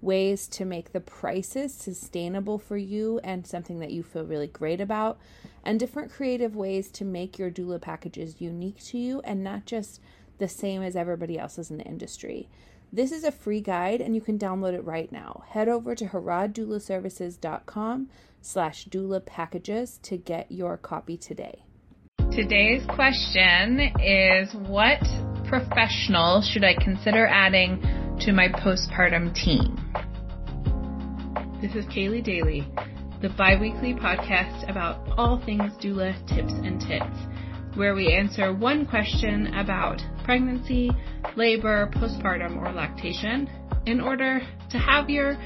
ways to make the prices sustainable for you and something that you feel really great about, and different creative ways to make your doula packages unique to you and not just the same as everybody else's in the industry. This is a free guide and you can download it right now. Head over to harroddoulaservices.com slash doula packages to get your copy today. Today's question is what professional should I consider adding to my postpartum team? This is Kaylee Daly the biweekly podcast about all things doula tips and tits, where we answer one question about pregnancy, labor, postpartum, or lactation in order to have your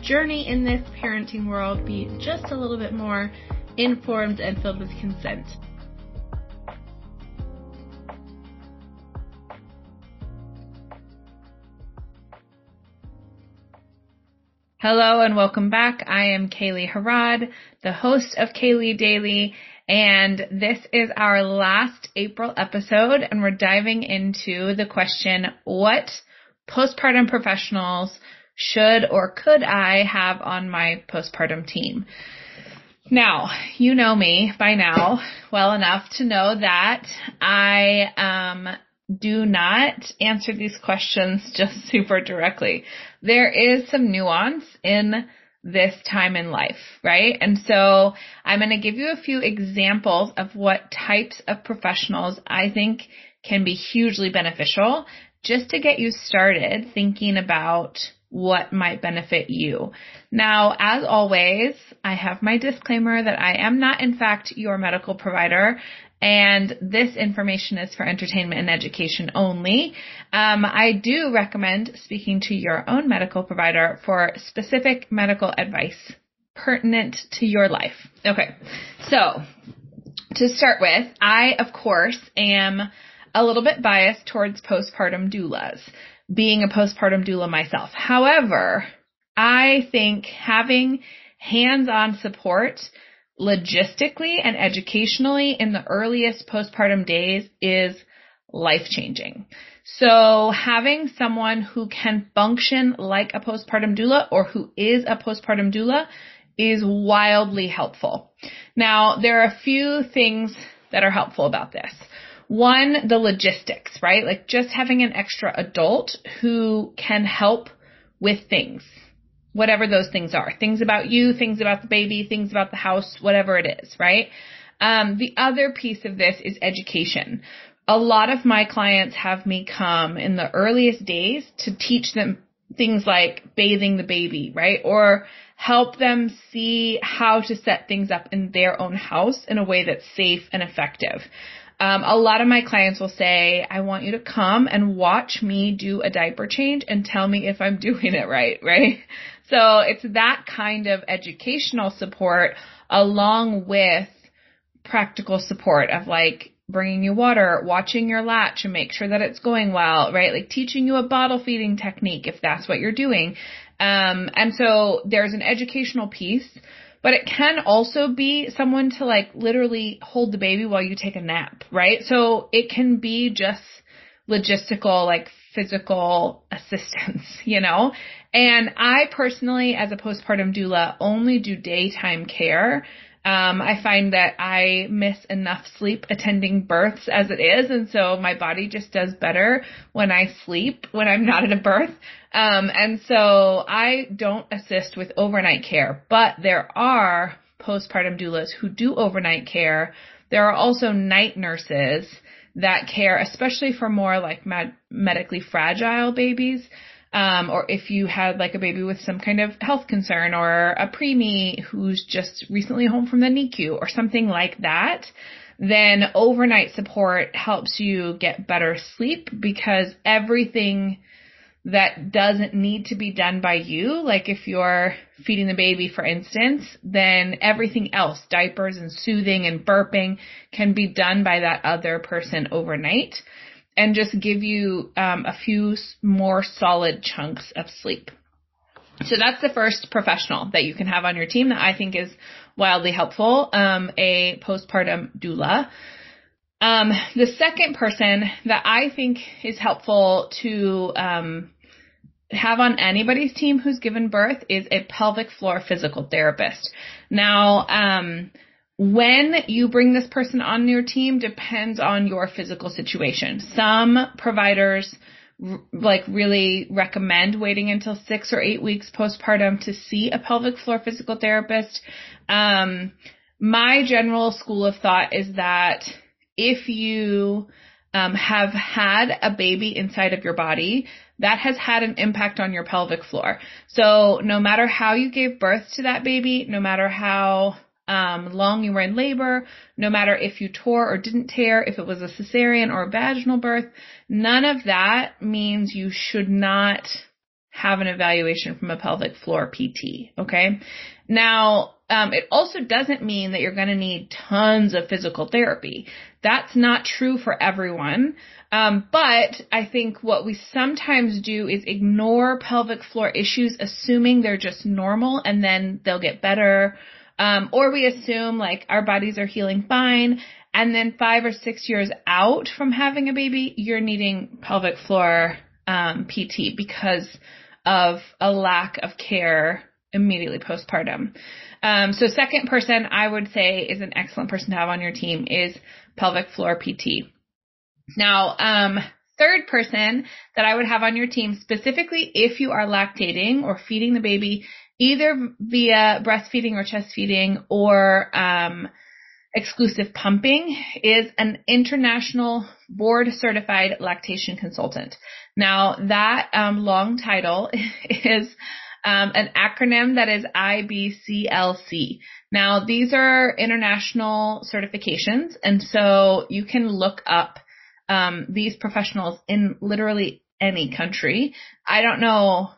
journey in this parenting world be just a little bit more informed and filled with consent. Hello and welcome back. I am Kaylee Harrod, the host of Kaylee Daily, and this is our last April episode, and we're diving into the question, what postpartum professionals should or could I have on my postpartum team? Now, you know me by now well enough to know that I um, do not answer these questions just super directly. There is some nuance in this time in life, right? And so I'm going to give you a few examples of what types of professionals I think can be hugely beneficial just to get you started thinking about what might benefit you. Now, as always, I have my disclaimer that I am not in fact your medical provider and this information is for entertainment and education only. Um, I do recommend speaking to your own medical provider for specific medical advice pertinent to your life. Okay, so to start with, I of course am a little bit biased towards postpartum doulas, being a postpartum doula myself. However, I think having hands-on support logistically and educationally in the earliest postpartum days is life changing. So having someone who can function like a postpartum doula or who is a postpartum doula is wildly helpful. Now, there are a few things that are helpful about this. One, the logistics, right? Like just having an extra adult who can help with things whatever those things are. Things about you, things about the baby, things about the house, whatever it is, right? Um, the other piece of this is education. A lot of my clients have me come in the earliest days to teach them things like bathing the baby, right? Or help them see how to set things up in their own house in a way that's safe and effective. Um, a lot of my clients will say, I want you to come and watch me do a diaper change and tell me if I'm doing it right, right? So it's that kind of educational support along with practical support of like bringing you water, watching your latch and make sure that it's going well, right? Like teaching you a bottle feeding technique if that's what you're doing. Um, and so there's an educational piece, but it can also be someone to like literally hold the baby while you take a nap, right? So it can be just logistical, like physical assistance, you know? And I personally, as a postpartum doula, only do daytime care. Um, I find that I miss enough sleep attending births as it is, and so my body just does better when I sleep when I'm not at a birth. Um, and so I don't assist with overnight care, but there are postpartum doulas who do overnight care. There are also night nurses that care, especially for more like med- medically fragile babies. Um, or if you had like a baby with some kind of health concern or a preemie who's just recently home from the NICU or something like that, then overnight support helps you get better sleep because everything that doesn't need to be done by you. Like if you're feeding the baby, for instance, then everything else, diapers and soothing and burping can be done by that other person overnight and just give you um, a few more solid chunks of sleep. So that's the first professional that you can have on your team that I think is wildly helpful, um, a postpartum doula. Um, the second person that I think is helpful to um, have on anybody's team who's given birth is a pelvic floor physical therapist. Now, um, when you bring this person on your team depends on your physical situation. Some providers like really recommend waiting until six or eight weeks postpartum to see a pelvic floor physical therapist. Um, my general school of thought is that if you um, have had a baby inside of your body, that has had an impact on your pelvic floor. So no matter how you gave birth to that baby, no matter how um, long you were in labor, no matter if you tore or didn't tear, if it was a cesarean or a vaginal birth, none of that means you should not have an evaluation from a pelvic floor PT. Okay. Now, um, it also doesn't mean that you're going to need tons of physical therapy. That's not true for everyone. Um, but I think what we sometimes do is ignore pelvic floor issues, assuming they're just normal and then they'll get better um, or we assume like our bodies are healing fine. And then five or six years out from having a baby, you're needing pelvic floor um, PT because of a lack of care immediately postpartum. Um, so second person I would say is an excellent person to have on your team is pelvic floor PT. Now, um, third person that I would have on your team specifically if you are lactating or feeding the baby either via breastfeeding or chest feeding or um, exclusive pumping is an international board certified lactation consultant. Now that um, long title is um, an acronym that is IBCLC. Now these are international certifications, and so you can look up um, these professionals in literally any country. I don't know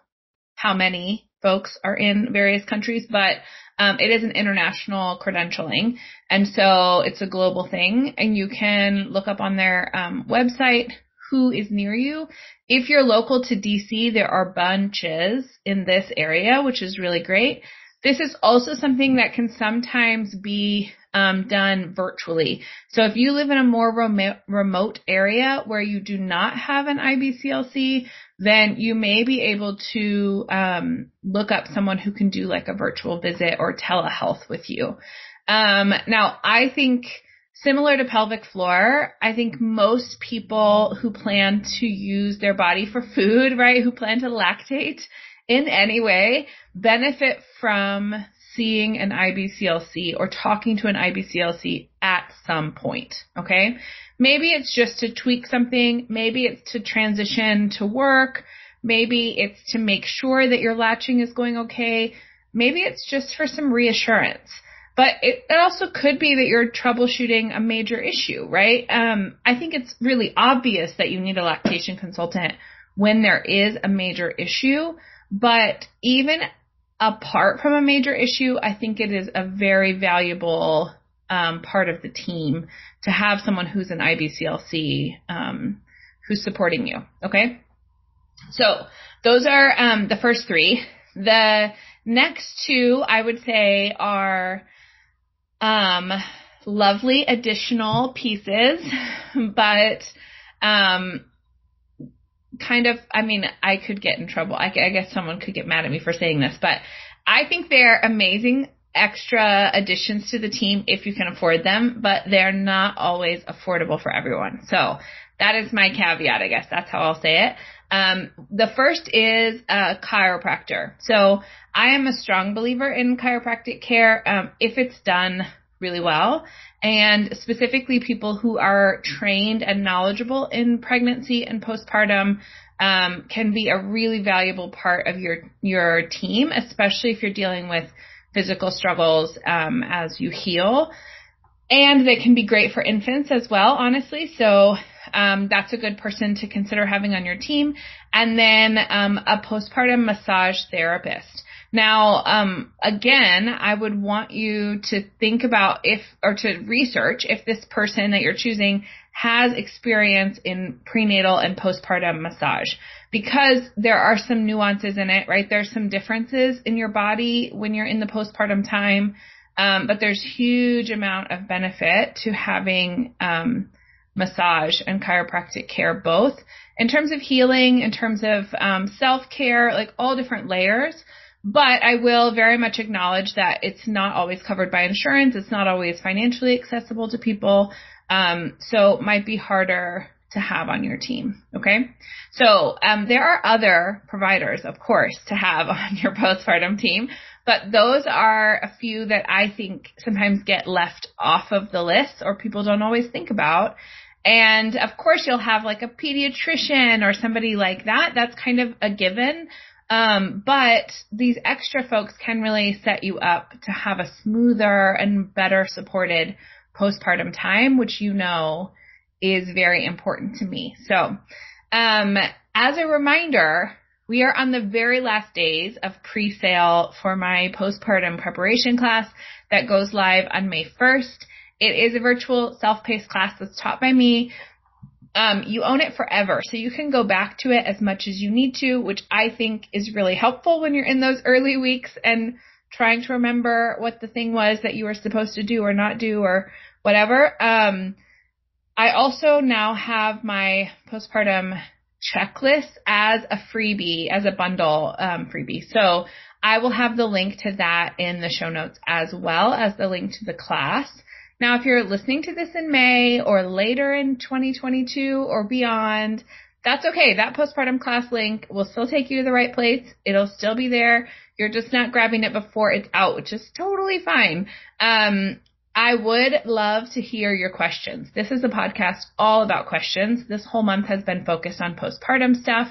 how many folks are in various countries, but um, it is an international credentialing, and so it's a global thing. And you can look up on their um, website who is near you. If you're local to DC, there are bunches in this area, which is really great. This is also something that can sometimes be um, done virtually. So if you live in a more remote, remote area where you do not have an IBCLC, then you may be able to um, look up someone who can do like a virtual visit or telehealth with you. Um, now, I think similar to pelvic floor, I think most people who plan to use their body for food, right, who plan to lactate in any way, benefit from seeing an IBCLC or talking to an IBCLC at some point. Okay. Maybe it's just to tweak something. Maybe it's to transition to work. Maybe it's to make sure that your latching is going okay. Maybe it's just for some reassurance. But it, it also could be that you're troubleshooting a major issue, right? Um, I think it's really obvious that you need a lactation consultant when there is a major issue. But even apart from a major issue, I think it is a very valuable um, part of the team to have someone who's an IBCLC um, who's supporting you. Okay, so those are um, the first three. The next two, I would say, are um, lovely additional pieces, but um, kind of, I mean, I could get in trouble. I, I guess someone could get mad at me for saying this, but I think they're amazing extra additions to the team if you can afford them, but they're not always affordable for everyone. So that is my caveat, I guess. That's how I'll say it. Um, the first is a chiropractor. So I am a strong believer in chiropractic care um, if it's done really well and specifically people who are trained and knowledgeable in pregnancy and postpartum um, can be a really valuable part of your your team, especially if you're dealing with physical struggles um, as you heal. And they can be great for infants as well, honestly. So um, that's a good person to consider having on your team. And then um, a postpartum massage therapist. Now, um, again, I would want you to think about if, or to research if this person that you're choosing has experience in prenatal and postpartum massage because there are some nuances in it, right? There's some differences in your body when you're in the postpartum time. Um, but there's huge amount of benefit to having, um, massage and chiropractic care both in terms of healing, in terms of, um, self care, like all different layers. But I will very much acknowledge that it's not always covered by insurance. It's not always financially accessible to people. Um, so might be harder to have on your team. Okay. So, um, there are other providers, of course, to have on your postpartum team, but those are a few that I think sometimes get left off of the list or people don't always think about. And of course you'll have like a pediatrician or somebody like that. That's kind of a given. Um, but these extra folks can really set you up to have a smoother and better supported postpartum time, which you know is very important to me. So, um, as a reminder, we are on the very last days of pre-sale for my postpartum preparation class that goes live on May 1st. It is a virtual self-paced class that's taught by me. Um, you own it forever, so you can go back to it as much as you need to, which I think is really helpful when you're in those early weeks and trying to remember what the thing was that you were supposed to do or not do or whatever. Um, I also now have my postpartum checklist as a freebie, as a bundle um, freebie. So I will have the link to that in the show notes as well as the link to the class. Now, if you're listening to this in May or later in 2022 or beyond, that's okay. That postpartum class link will still take you to the right place. It'll still be there. You're just not grabbing it before it's out, which is totally fine. Um, I would love to hear your questions. This is a podcast all about questions. This whole month has been focused on postpartum stuff.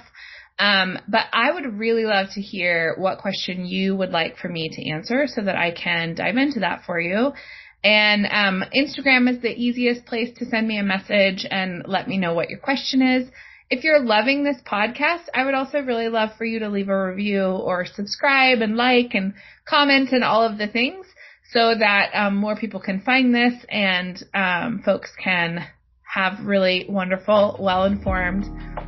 Um, but I would really love to hear what question you would like for me to answer so that I can dive into that for you. And um, Instagram is the easiest place to send me a message and let me know what your question is. If you're loving this podcast, I would also really love for you to leave a review or subscribe and like and comment and all of the things so that um, more people can find this and um, folks can have really wonderful, well-informed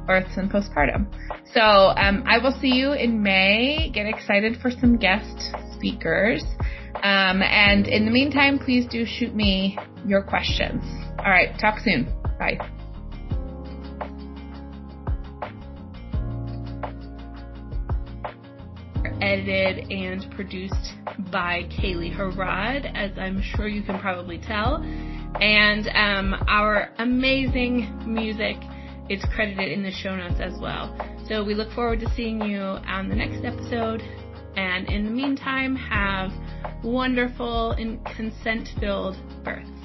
births and postpartum. So um, I will see you in May. Get excited for some guest speakers. Um, and in the meantime, please do shoot me your questions. All right, talk soon. Bye. edited and produced by Kaylee Harrod, as I'm sure you can probably tell. And um, our amazing music is credited in the show notes as well. So we look forward to seeing you on the next episode. And in the meantime, have wonderful and consent filled births.